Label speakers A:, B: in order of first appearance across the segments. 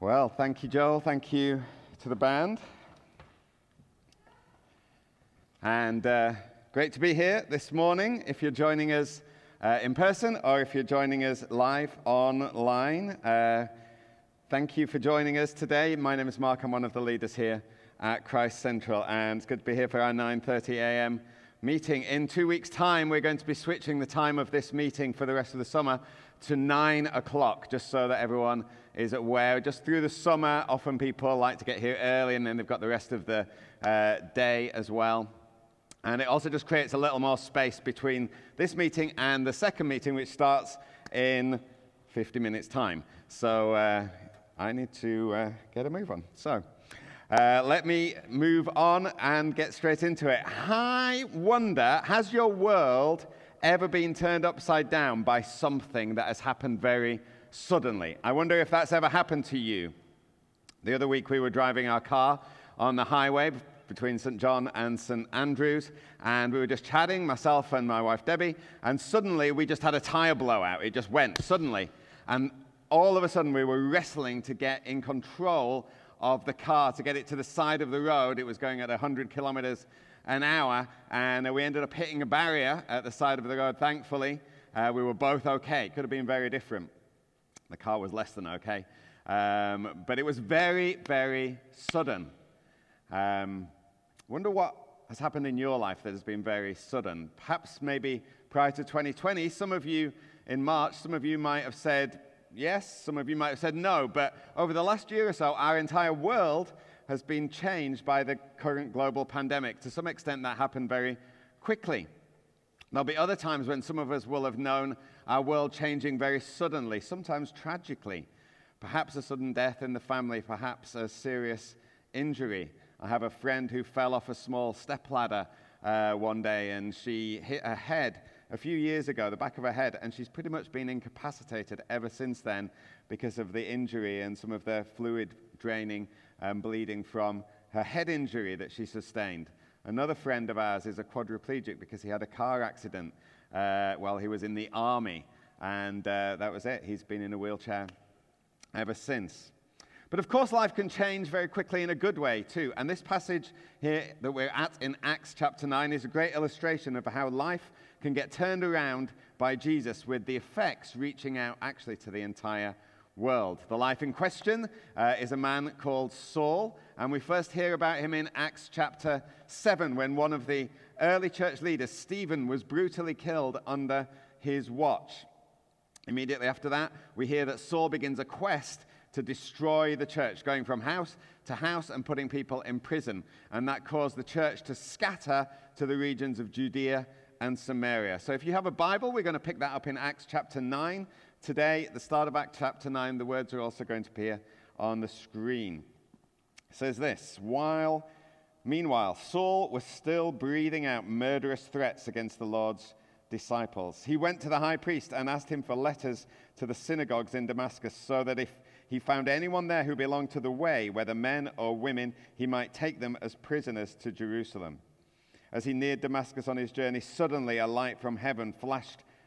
A: Well, thank you, Joel. Thank you to the band. And uh, great to be here this morning. If you're joining us uh, in person or if you're joining us live online, uh, thank you for joining us today. My name is Mark. I'm one of the leaders here at Christ Central, and it's good to be here for our 9:30 a.m. meeting. In two weeks' time, we're going to be switching the time of this meeting for the rest of the summer to nine o'clock, just so that everyone is aware. Just through the summer, often people like to get here early and then they've got the rest of the uh, day as well. And it also just creates a little more space between this meeting and the second meeting, which starts in 50 minutes' time. So uh, I need to uh, get a move on. So uh, let me move on and get straight into it. I wonder has your world ever been turned upside down by something that has happened very suddenly. I wonder if that's ever happened to you. The other week we were driving our car on the highway between St. John and St. Andrews, and we were just chatting, myself and my wife Debbie, and suddenly we just had a tire blowout. It just went suddenly. And all of a sudden we were wrestling to get in control of the car, to get it to the side of the road. It was going at 100 kilometers an hour, and we ended up hitting a barrier at the side of the road. Thankfully, uh, we were both okay. It could have been very different. The car was less than okay. Um, but it was very, very sudden. Um, wonder what has happened in your life that has been very sudden. Perhaps maybe prior to 2020, some of you in March, some of you might have said yes, some of you might have said no. But over the last year or so, our entire world has been changed by the current global pandemic. To some extent, that happened very quickly. There'll be other times when some of us will have known our world changing very suddenly, sometimes tragically. Perhaps a sudden death in the family, perhaps a serious injury. I have a friend who fell off a small stepladder uh, one day and she hit her head a few years ago, the back of her head, and she's pretty much been incapacitated ever since then because of the injury and some of the fluid draining and bleeding from her head injury that she sustained. Another friend of ours is a quadriplegic because he had a car accident uh, while he was in the army. And uh, that was it. He's been in a wheelchair ever since. But of course, life can change very quickly in a good way, too. And this passage here that we're at in Acts chapter 9 is a great illustration of how life can get turned around by Jesus with the effects reaching out actually to the entire world. The life in question uh, is a man called Saul, and we first hear about him in Acts chapter 7 when one of the early church leaders, Stephen, was brutally killed under his watch. Immediately after that, we hear that Saul begins a quest to destroy the church, going from house to house and putting people in prison. And that caused the church to scatter to the regions of Judea and Samaria. So if you have a Bible, we're going to pick that up in Acts chapter 9. Today, at the start of Acts chapter 9, the words are also going to appear on the screen. It says this While, meanwhile, Saul was still breathing out murderous threats against the Lord's disciples. He went to the high priest and asked him for letters to the synagogues in Damascus so that if he found anyone there who belonged to the way, whether men or women, he might take them as prisoners to Jerusalem. As he neared Damascus on his journey, suddenly a light from heaven flashed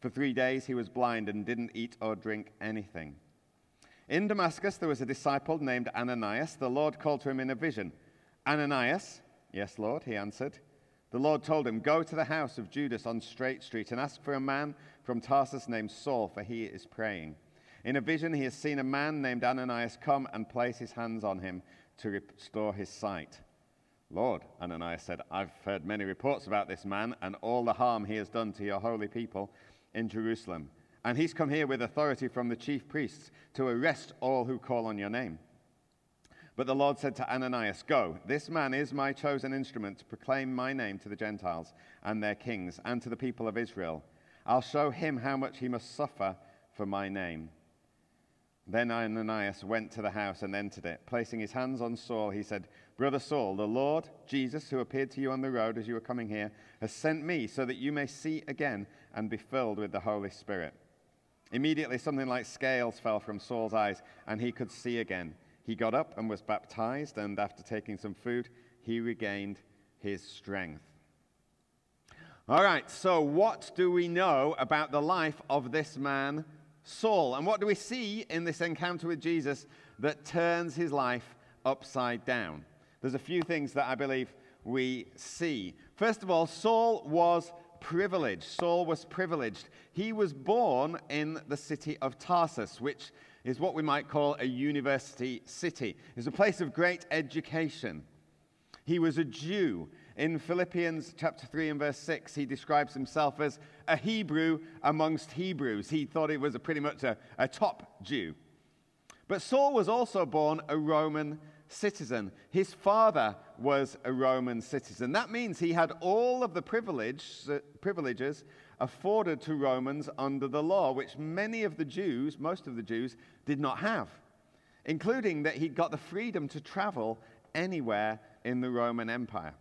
A: For three days he was blind and didn't eat or drink anything. In Damascus there was a disciple named Ananias. The Lord called to him in a vision. Ananias? Yes, Lord, he answered. The Lord told him, Go to the house of Judas on Straight Street and ask for a man from Tarsus named Saul, for he is praying. In a vision, he has seen a man named Ananias come and place his hands on him to restore his sight. Lord, Ananias said, I've heard many reports about this man and all the harm he has done to your holy people in Jerusalem. And he's come here with authority from the chief priests to arrest all who call on your name. But the Lord said to Ananias, Go, this man is my chosen instrument to proclaim my name to the Gentiles and their kings and to the people of Israel. I'll show him how much he must suffer for my name. Then Ananias went to the house and entered it. Placing his hands on Saul, he said, Brother Saul, the Lord Jesus, who appeared to you on the road as you were coming here, has sent me so that you may see again and be filled with the Holy Spirit. Immediately, something like scales fell from Saul's eyes, and he could see again. He got up and was baptized, and after taking some food, he regained his strength. All right, so what do we know about the life of this man, Saul. And what do we see in this encounter with Jesus that turns his life upside down? There's a few things that I believe we see. First of all, Saul was privileged. Saul was privileged. He was born in the city of Tarsus, which is what we might call a university city. It's a place of great education. He was a Jew. In Philippians chapter 3 and verse 6, he describes himself as a Hebrew amongst Hebrews. He thought he was a pretty much a, a top Jew. But Saul was also born a Roman citizen. His father was a Roman citizen. That means he had all of the privilege, uh, privileges afforded to Romans under the law, which many of the Jews, most of the Jews, did not have, including that he got the freedom to travel anywhere in the Roman Empire.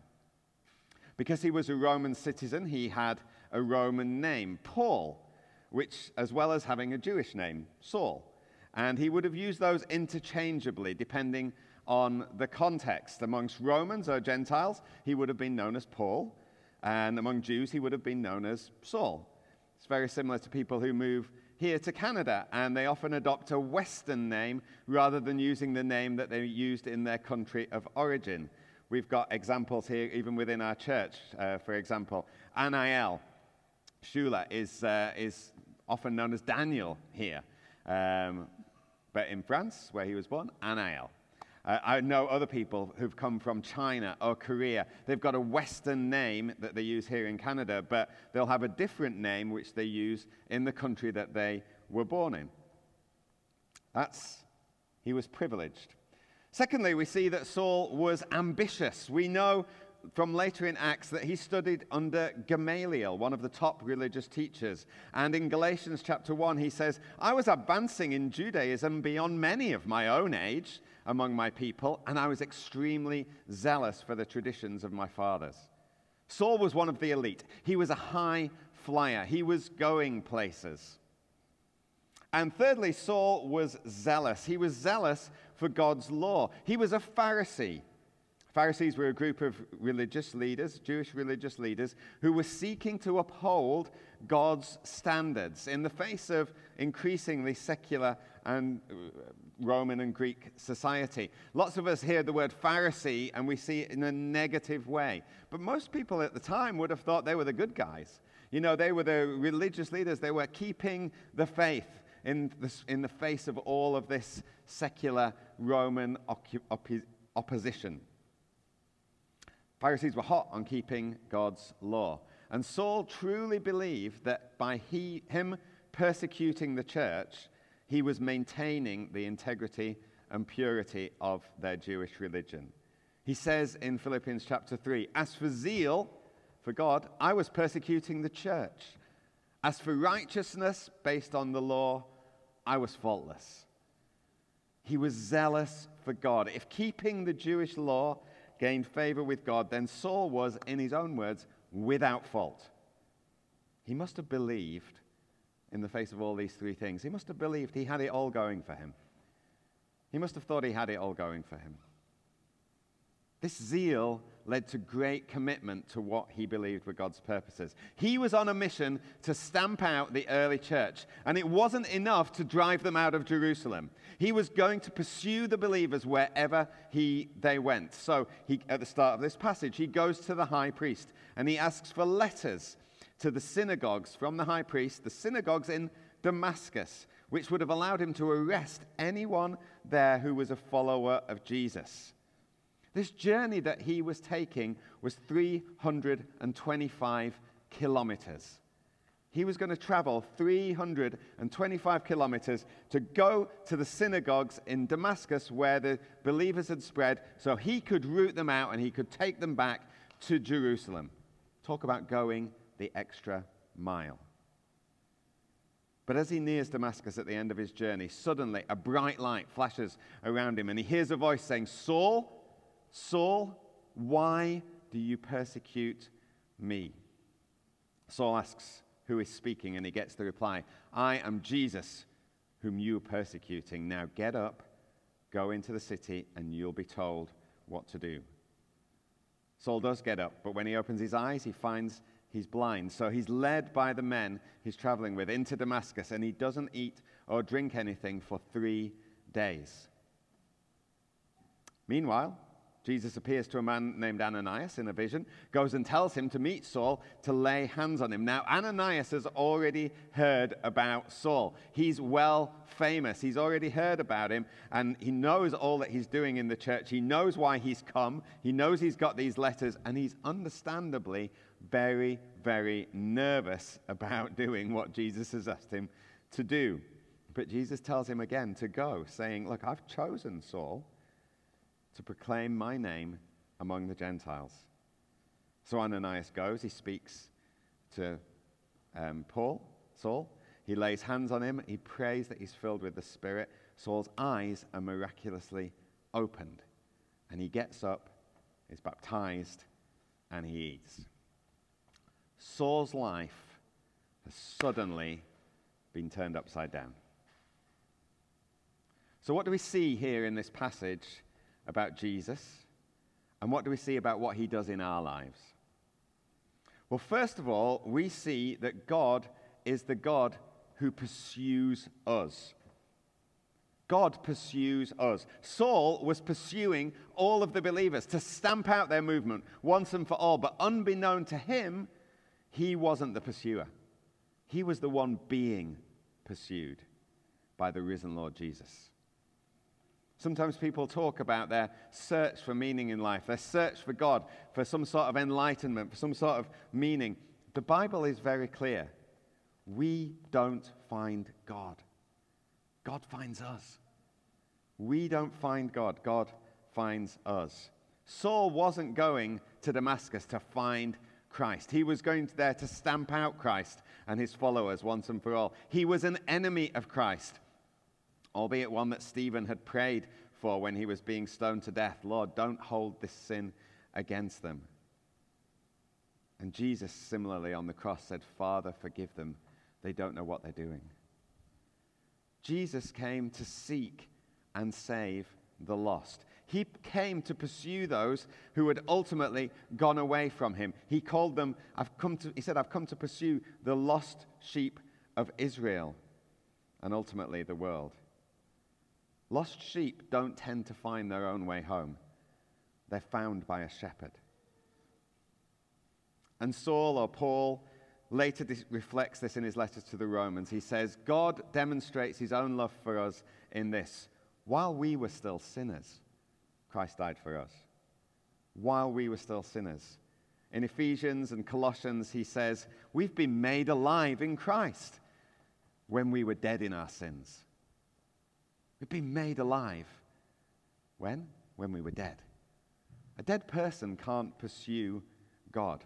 A: Because he was a Roman citizen, he had a Roman name, Paul, which, as well as having a Jewish name, Saul. And he would have used those interchangeably depending on the context. Amongst Romans or Gentiles, he would have been known as Paul, and among Jews, he would have been known as Saul. It's very similar to people who move here to Canada, and they often adopt a Western name rather than using the name that they used in their country of origin. We've got examples here, even within our church. Uh, for example, Anael Shula is, uh, is often known as Daniel here. Um, but in France, where he was born, Anael. Uh, I know other people who've come from China or Korea. They've got a Western name that they use here in Canada, but they'll have a different name which they use in the country that they were born in. That's, he was privileged. Secondly, we see that Saul was ambitious. We know from later in Acts that he studied under Gamaliel, one of the top religious teachers. And in Galatians chapter 1, he says, I was advancing in Judaism beyond many of my own age among my people, and I was extremely zealous for the traditions of my fathers. Saul was one of the elite. He was a high flyer, he was going places. And thirdly, Saul was zealous. He was zealous for God's law. He was a Pharisee. Pharisees were a group of religious leaders, Jewish religious leaders, who were seeking to uphold God's standards in the face of increasingly secular and uh, Roman and Greek society. Lots of us hear the word Pharisee and we see it in a negative way. But most people at the time would have thought they were the good guys. You know, they were the religious leaders, they were keeping the faith in the, in the face of all of this secular Roman opposition. Pharisees were hot on keeping God's law. And Saul truly believed that by he, him persecuting the church, he was maintaining the integrity and purity of their Jewish religion. He says in Philippians chapter 3 As for zeal for God, I was persecuting the church. As for righteousness based on the law, I was faultless. He was zealous for God. If keeping the Jewish law gained favor with God, then Saul was, in his own words, without fault. He must have believed in the face of all these three things. He must have believed he had it all going for him. He must have thought he had it all going for him. This zeal led to great commitment to what he believed were God's purposes. He was on a mission to stamp out the early church, and it wasn't enough to drive them out of Jerusalem. He was going to pursue the believers wherever he, they went. So, he, at the start of this passage, he goes to the high priest and he asks for letters to the synagogues from the high priest, the synagogues in Damascus, which would have allowed him to arrest anyone there who was a follower of Jesus. This journey that he was taking was 325 kilometers. He was going to travel 325 kilometers to go to the synagogues in Damascus where the believers had spread so he could root them out and he could take them back to Jerusalem. Talk about going the extra mile. But as he nears Damascus at the end of his journey, suddenly a bright light flashes around him, and he hears a voice saying, Saul, Saul, why do you persecute me? Saul asks who is speaking, and he gets the reply, I am Jesus, whom you are persecuting. Now get up, go into the city, and you'll be told what to do. Saul does get up, but when he opens his eyes, he finds he's blind. So he's led by the men he's traveling with into Damascus, and he doesn't eat or drink anything for three days. Meanwhile, Jesus appears to a man named Ananias in a vision, goes and tells him to meet Saul to lay hands on him. Now, Ananias has already heard about Saul. He's well famous. He's already heard about him, and he knows all that he's doing in the church. He knows why he's come. He knows he's got these letters, and he's understandably very, very nervous about doing what Jesus has asked him to do. But Jesus tells him again to go, saying, Look, I've chosen Saul to proclaim my name among the Gentiles. So Ananias goes, he speaks to um, Paul, Saul. He lays hands on him, he prays that he's filled with the Spirit. Saul's eyes are miraculously opened, and he gets up, is baptized, and he eats. Saul's life has suddenly been turned upside down. So, what do we see here in this passage about Jesus? And what do we see about what he does in our lives? Well, first of all, we see that God is the God who pursues us. God pursues us. Saul was pursuing all of the believers to stamp out their movement once and for all, but unbeknown to him, he wasn't the pursuer. He was the one being pursued by the risen Lord Jesus. Sometimes people talk about their search for meaning in life, their search for God, for some sort of enlightenment, for some sort of meaning. The Bible is very clear. We don't find God, God finds us. We don't find God, God finds us. Saul wasn't going to Damascus to find Christ. He was going there to stamp out Christ and his followers once and for all. He was an enemy of Christ albeit one that Stephen had prayed for when he was being stoned to death. Lord, don't hold this sin against them. And Jesus, similarly on the cross, said, Father, forgive them. They don't know what they're doing. Jesus came to seek and save the lost. He came to pursue those who had ultimately gone away from him. He called them, I've come to, he said, I've come to pursue the lost sheep of Israel and ultimately the world. Lost sheep don't tend to find their own way home, they're found by a shepherd. And Saul or Paul later reflects this in his letters to the Romans. He says, God demonstrates his own love for us in this. While we were still sinners, Christ died for us. While we were still sinners. In Ephesians and Colossians, he says, We've been made alive in Christ when we were dead in our sins. We've been made alive. When? When we were dead. A dead person can't pursue God.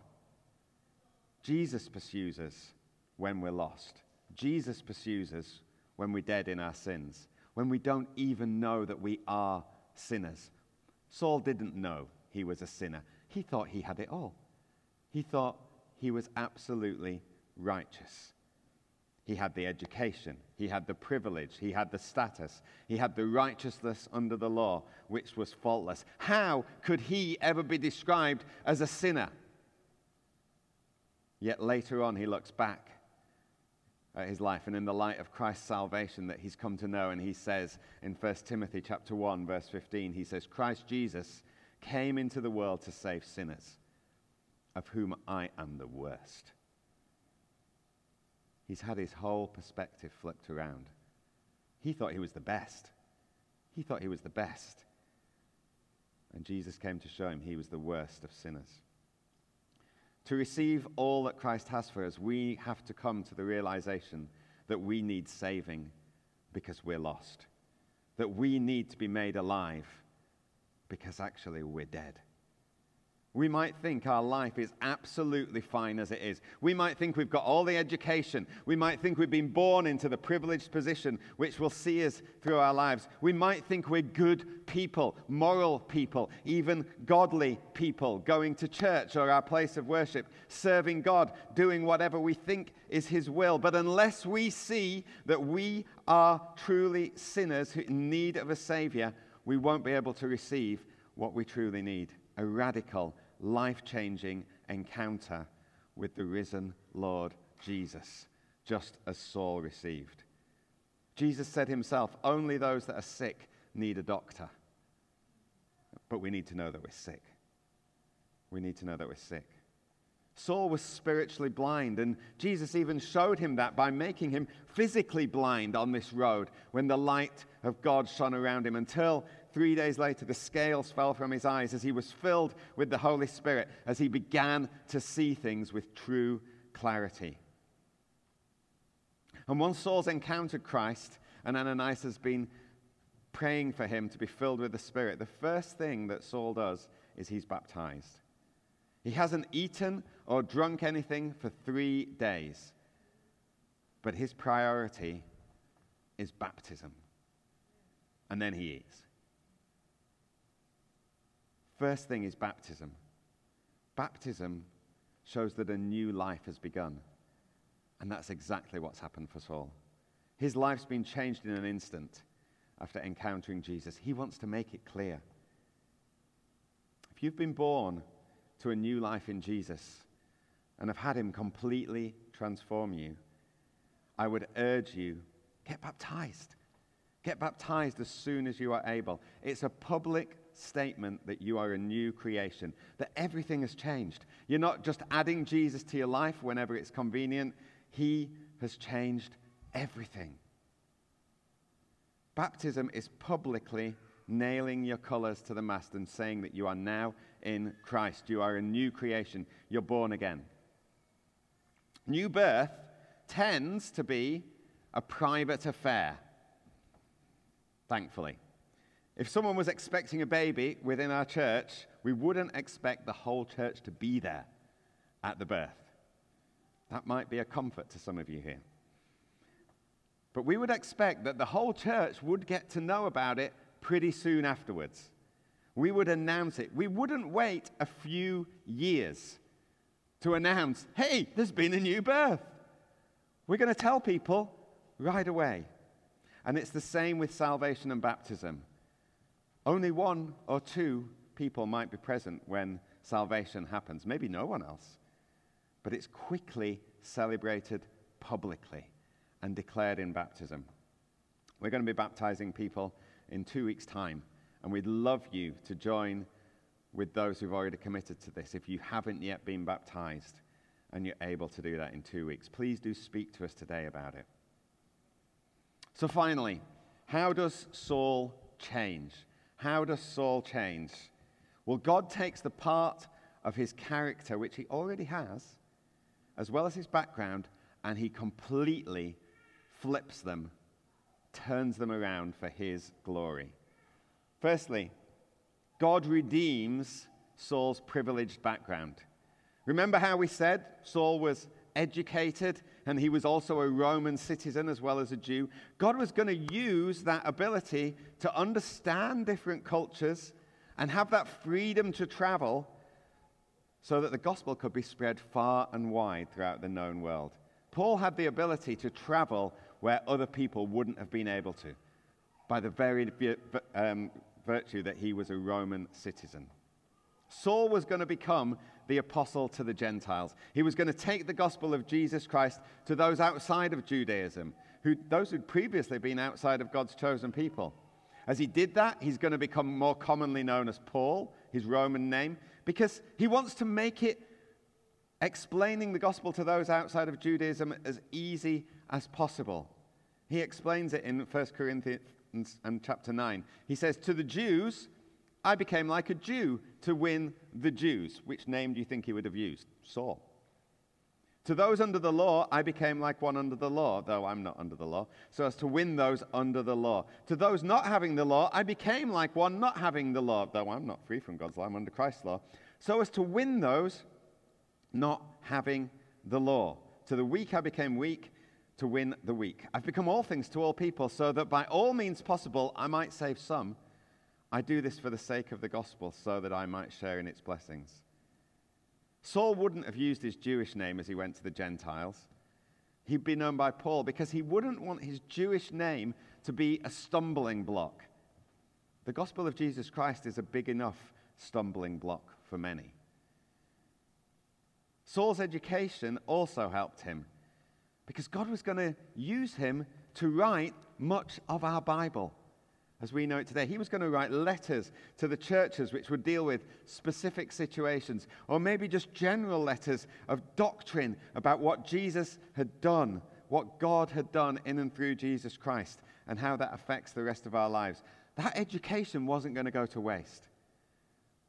A: Jesus pursues us when we're lost. Jesus pursues us when we're dead in our sins, when we don't even know that we are sinners. Saul didn't know he was a sinner. He thought he had it all. He thought he was absolutely righteous. He had the education, he had the privilege, he had the status, he had the righteousness under the law, which was faultless. How could he ever be described as a sinner? Yet later on, he looks back at his life and in the light of Christ's salvation that he's come to know, and he says in 1 Timothy chapter 1, verse 15, he says, Christ Jesus came into the world to save sinners, of whom I am the worst. He's had his whole perspective flipped around. He thought he was the best. He thought he was the best. And Jesus came to show him he was the worst of sinners. To receive all that Christ has for us, we have to come to the realization that we need saving because we're lost, that we need to be made alive because actually we're dead. We might think our life is absolutely fine as it is. We might think we've got all the education. We might think we've been born into the privileged position which will see us through our lives. We might think we're good people, moral people, even godly people, going to church or our place of worship, serving God, doing whatever we think is His will. But unless we see that we are truly sinners in need of a Savior, we won't be able to receive what we truly need a radical, life changing encounter with the risen Lord Jesus, just as Saul received. Jesus said himself, Only those that are sick need a doctor. But we need to know that we're sick. We need to know that we're sick. Saul was spiritually blind, and Jesus even showed him that by making him physically blind on this road when the light of God shone around him until Three days later, the scales fell from his eyes as he was filled with the Holy Spirit, as he began to see things with true clarity. And once Saul's encountered Christ, and Ananias has been praying for him to be filled with the Spirit, the first thing that Saul does is he's baptized. He hasn't eaten or drunk anything for three days, but his priority is baptism. And then he eats. First thing is baptism. Baptism shows that a new life has begun. And that's exactly what's happened for Saul. His life's been changed in an instant after encountering Jesus. He wants to make it clear. If you've been born to a new life in Jesus and have had him completely transform you, I would urge you get baptized. Get baptized as soon as you are able. It's a public statement that you are a new creation, that everything has changed. You're not just adding Jesus to your life whenever it's convenient, He has changed everything. Baptism is publicly nailing your colors to the mast and saying that you are now in Christ. You are a new creation. You're born again. New birth tends to be a private affair, thankfully. If someone was expecting a baby within our church, we wouldn't expect the whole church to be there at the birth. That might be a comfort to some of you here. But we would expect that the whole church would get to know about it pretty soon afterwards. We would announce it. We wouldn't wait a few years to announce, hey, there's been a new birth. We're going to tell people right away. And it's the same with salvation and baptism. Only one or two people might be present when salvation happens, maybe no one else. But it's quickly celebrated publicly and declared in baptism. We're going to be baptizing people in two weeks' time, and we'd love you to join with those who've already committed to this if you haven't yet been baptized and you're able to do that in two weeks. Please do speak to us today about it. So, finally, how does Saul change? How does Saul change? Well, God takes the part of his character, which he already has, as well as his background, and he completely flips them, turns them around for his glory. Firstly, God redeems Saul's privileged background. Remember how we said Saul was educated and he was also a Roman citizen as well as a Jew. God was going to use that ability to understand different cultures and have that freedom to travel so that the gospel could be spread far and wide throughout the known world. Paul had the ability to travel where other people wouldn't have been able to by the very um, virtue that he was a Roman citizen. Saul was going to become the apostle to the Gentiles. He was going to take the gospel of Jesus Christ to those outside of Judaism, who, those who'd previously been outside of God's chosen people. As he did that, he's going to become more commonly known as Paul, his Roman name, because he wants to make it explaining the gospel to those outside of Judaism as easy as possible. He explains it in 1 Corinthians and chapter 9. He says, To the Jews, I became like a Jew to win the Jews. Which name do you think he would have used? Saul. To those under the law, I became like one under the law, though I'm not under the law, so as to win those under the law. To those not having the law, I became like one not having the law, though I'm not free from God's law, I'm under Christ's law, so as to win those not having the law. To the weak I became weak to win the weak. I've become all things to all people, so that by all means possible I might save some. I do this for the sake of the gospel, so that I might share in its blessings. Saul wouldn't have used his Jewish name as he went to the Gentiles. He'd be known by Paul because he wouldn't want his Jewish name to be a stumbling block. The gospel of Jesus Christ is a big enough stumbling block for many. Saul's education also helped him because God was going to use him to write much of our Bible as we know it today. He was going to write letters to the churches which would deal with specific situations, or maybe just general letters of doctrine about what Jesus had done, what God had done in and through Jesus Christ, and how that affects the rest of our lives. That education wasn't going to go to waste.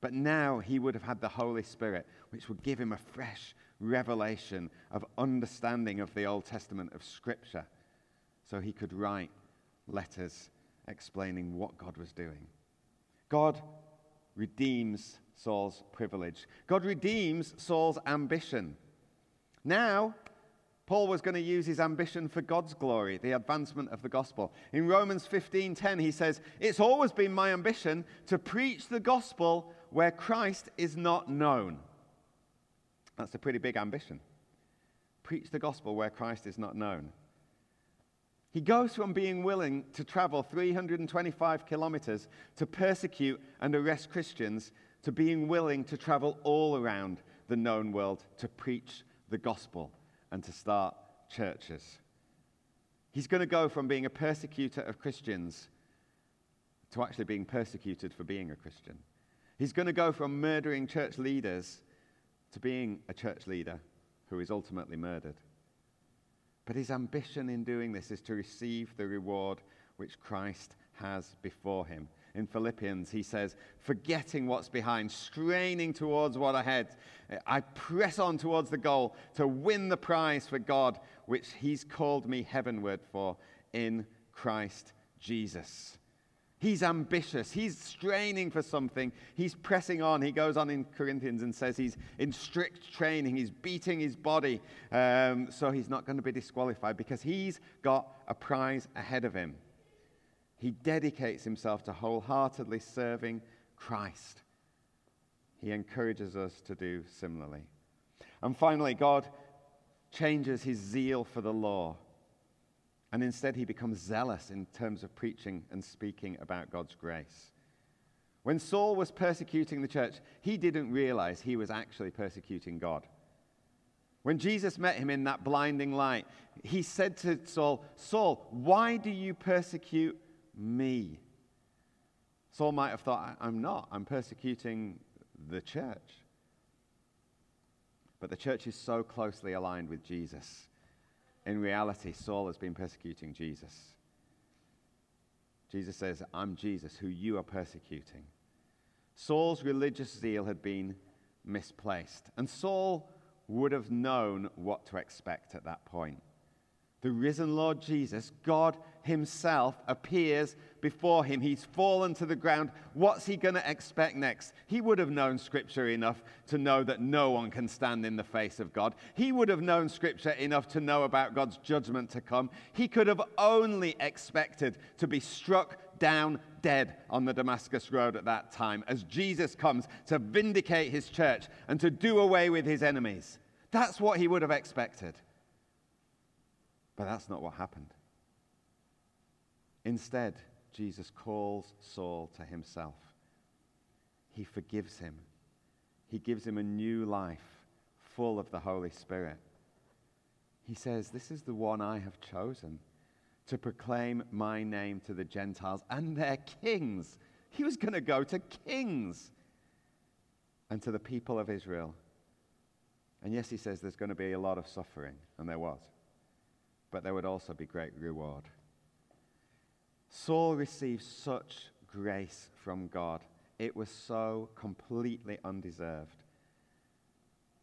A: But now he would have had the Holy Spirit, which would give him a fresh revelation of understanding of the Old Testament, of Scripture, so he could write letters explaining what God was doing. God redeems Saul's privilege, God redeems Saul's ambition. Now, Paul was going to use his ambition for God's glory, the advancement of the gospel. In Romans 15:10 he says, "It's always been my ambition to preach the gospel where Christ is not known." That's a pretty big ambition. Preach the gospel where Christ is not known. He goes from being willing to travel 325 kilometers to persecute and arrest Christians to being willing to travel all around the known world to preach the gospel and to start churches. He's going to go from being a persecutor of Christians to actually being persecuted for being a Christian. He's going to go from murdering church leaders to being a church leader who is ultimately murdered. But his ambition in doing this is to receive the reward which Christ has before him. In Philippians, he says, Forgetting what's behind, straining towards what ahead, I press on towards the goal to win the prize for God, which he's called me heavenward for in Christ Jesus. He's ambitious. He's straining for something. He's pressing on. He goes on in Corinthians and says he's in strict training. He's beating his body. Um, so he's not going to be disqualified because he's got a prize ahead of him. He dedicates himself to wholeheartedly serving Christ. He encourages us to do similarly. And finally, God changes his zeal for the law and instead, he becomes zealous in terms of preaching and speaking about God's grace. When Saul was persecuting the church, he didn't realize he was actually persecuting God. When Jesus met him in that blinding light, he said to Saul, Saul, why do you persecute me? Saul might have thought, I'm not. I'm persecuting the church. But the church is so closely aligned with Jesus in reality, Saul has been persecuting Jesus. Jesus says, I'm Jesus, who you are persecuting. Saul's religious zeal had been misplaced, and Saul would have known what to expect at that point the risen Lord Jesus, God Himself, appears before him. He's fallen to the ground. What's he going to expect next? He would have known Scripture enough to know that no one can stand in the face of God. He would have known Scripture enough to know about God's judgment to come. He could have only expected to be struck down dead on the Damascus Road at that time as Jesus comes to vindicate his church and to do away with his enemies. That's what he would have expected. But that's not what happened. Instead, Jesus calls Saul to himself. He forgives him. He gives him a new life full of the Holy Spirit. He says, This is the one I have chosen to proclaim my name to the Gentiles and their kings. He was going to go to kings and to the people of Israel. And yes, he says there's going to be a lot of suffering, and there was but there would also be great reward. Saul received such grace from God. It was so completely undeserved.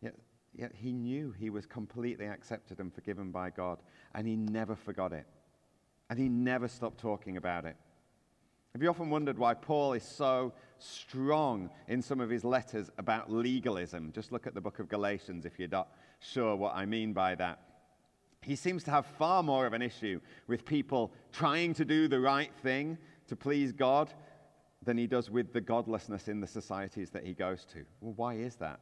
A: Yet, yet he knew he was completely accepted and forgiven by God, and he never forgot it. And he never stopped talking about it. Have you often wondered why Paul is so strong in some of his letters about legalism? Just look at the book of Galatians if you're not sure what I mean by that. He seems to have far more of an issue with people trying to do the right thing to please God than he does with the godlessness in the societies that he goes to. Well, why is that?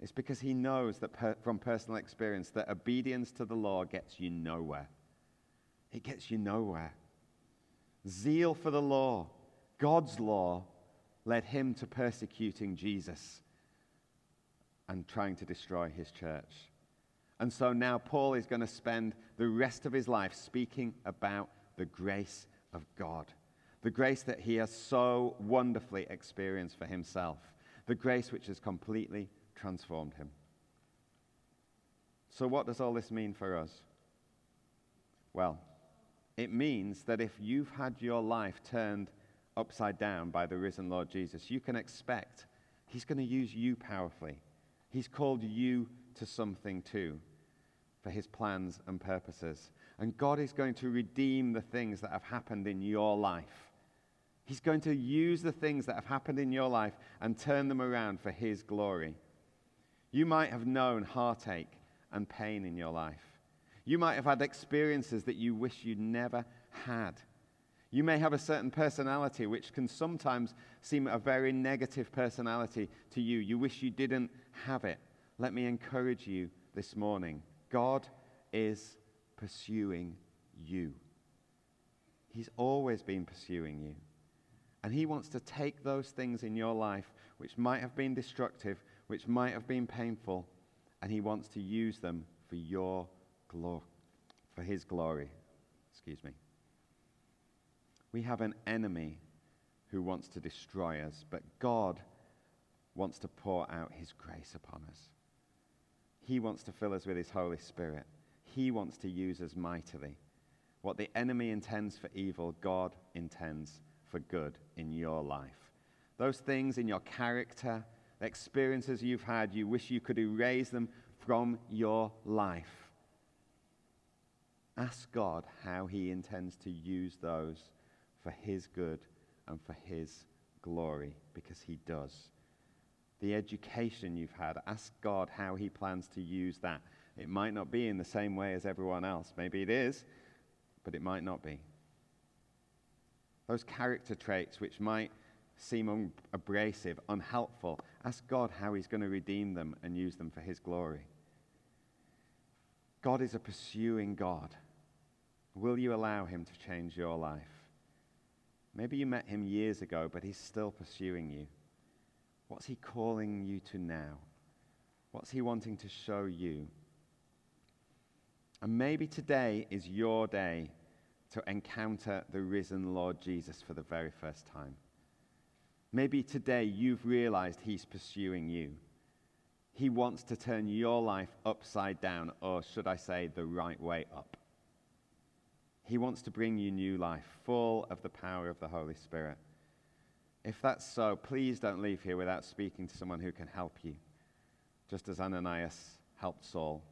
A: It's because he knows that per, from personal experience that obedience to the law gets you nowhere. It gets you nowhere. Zeal for the law, God's law, led him to persecuting Jesus and trying to destroy his church. And so now Paul is going to spend the rest of his life speaking about the grace of God, the grace that he has so wonderfully experienced for himself, the grace which has completely transformed him. So, what does all this mean for us? Well, it means that if you've had your life turned upside down by the risen Lord Jesus, you can expect He's going to use you powerfully. He's called you to something too for His plans and purposes. And God is going to redeem the things that have happened in your life. He's going to use the things that have happened in your life and turn them around for His glory. You might have known heartache and pain in your life. You might have had experiences that you wish you'd never had. You may have a certain personality which can sometimes seem a very negative personality to you. You wish you didn't have it. Let me encourage you this morning. God is pursuing you. He's always been pursuing you. And He wants to take those things in your life which might have been destructive, which might have been painful, and He wants to use them for your glory, for His glory. Excuse me. We have an enemy who wants to destroy us, but God wants to pour out His grace upon us. He wants to fill us with His Holy Spirit. He wants to use us mightily. What the enemy intends for evil, God intends for good in your life. Those things in your character, the experiences you've had, you wish you could erase them from your life. Ask God how He intends to use those for His good and for His glory, because He does. The education you've had, ask God how He plans to use that. It might not be in the same way as everyone else. Maybe it is, but it might not be. Those character traits which might seem un- abrasive, unhelpful, ask God how He's going to redeem them and use them for His glory. God is a pursuing God. Will you allow Him to change your life? Maybe you met Him years ago, but He's still pursuing you. What's He calling you to now? What's He wanting to show you? And maybe today is your day to encounter the risen Lord Jesus for the very first time. Maybe today you've realized He's pursuing you. He wants to turn your life upside down, or should I say, the right way up. He wants to bring you new life, full of the power of the Holy Spirit. If that's so, please don't leave here without speaking to someone who can help you, just as Ananias helped Saul.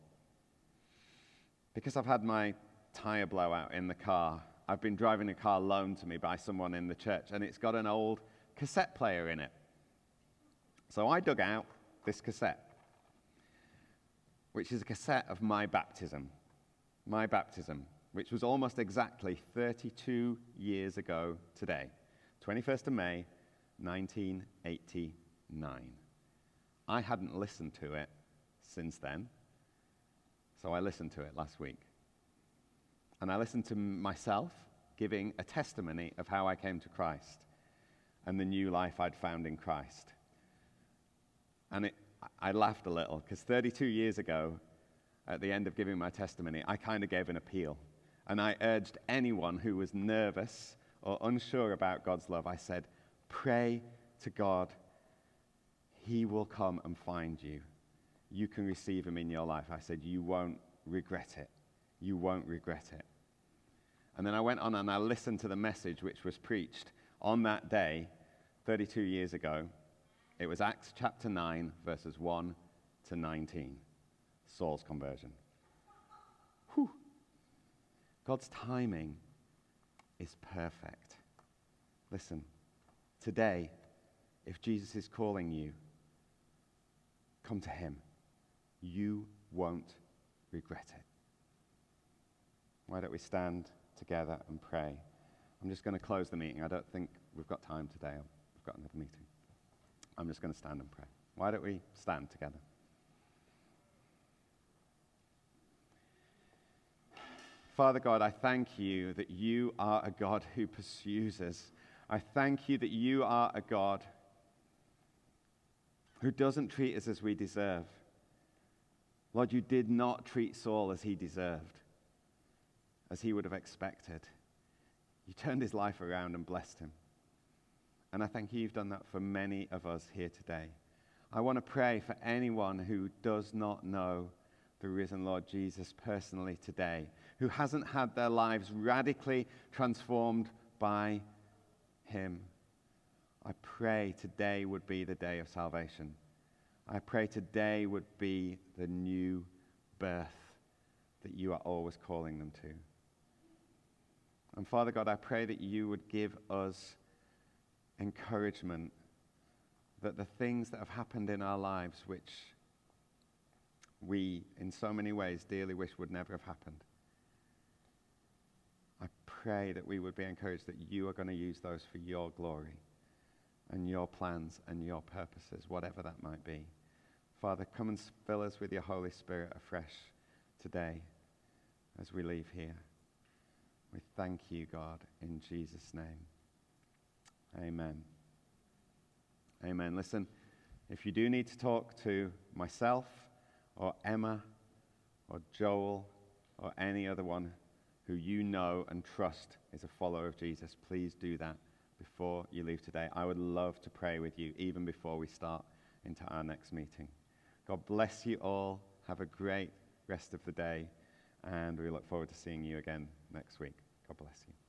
A: Because I've had my tire blowout in the car, I've been driving a car loaned to me by someone in the church, and it's got an old cassette player in it. So I dug out this cassette, which is a cassette of my baptism. My baptism, which was almost exactly 32 years ago today, 21st of May, 1989. I hadn't listened to it since then, so I listened to it last week. And I listened to myself giving a testimony of how I came to Christ and the new life I'd found in Christ. And it, I laughed a little because 32 years ago, at the end of giving my testimony, I kind of gave an appeal. And I urged anyone who was nervous or unsure about God's love, I said, pray to God. He will come and find you. You can receive him in your life. I said, you won't regret it. You won't regret it. And then I went on and I listened to the message which was preached on that day, 32 years ago. It was Acts chapter 9, verses 1 to 19, Saul's conversion. Whew. God's timing is perfect. Listen, today, if Jesus is calling you, come to him. You won't regret it. Why don't we stand together and pray? I'm just going to close the meeting. I don't think we've got time today. We've got another meeting. I'm just going to stand and pray. Why don't we stand together? Father God, I thank you that you are a God who pursues us. I thank you that you are a God who doesn't treat us as we deserve. Lord, you did not treat Saul as he deserved, as he would have expected. You turned his life around and blessed him. And I thank you you've done that for many of us here today. I want to pray for anyone who does not know the risen Lord Jesus personally today, who hasn't had their lives radically transformed by him. I pray today would be the day of salvation. I pray today would be the new birth that you are always calling them to. And Father God, I pray that you would give us encouragement that the things that have happened in our lives, which we in so many ways dearly wish would never have happened, pray that we would be encouraged that you are going to use those for your glory and your plans and your purposes, whatever that might be. Father, come and fill us with your Holy Spirit afresh today as we leave here. We thank you, God, in Jesus' name. Amen. Amen. Listen, if you do need to talk to myself or Emma or Joel or any other one who you know and trust is a follower of Jesus, please do that before you leave today. I would love to pray with you even before we start into our next meeting. God bless you all. Have a great rest of the day, and we look forward to seeing you again next week. God bless you.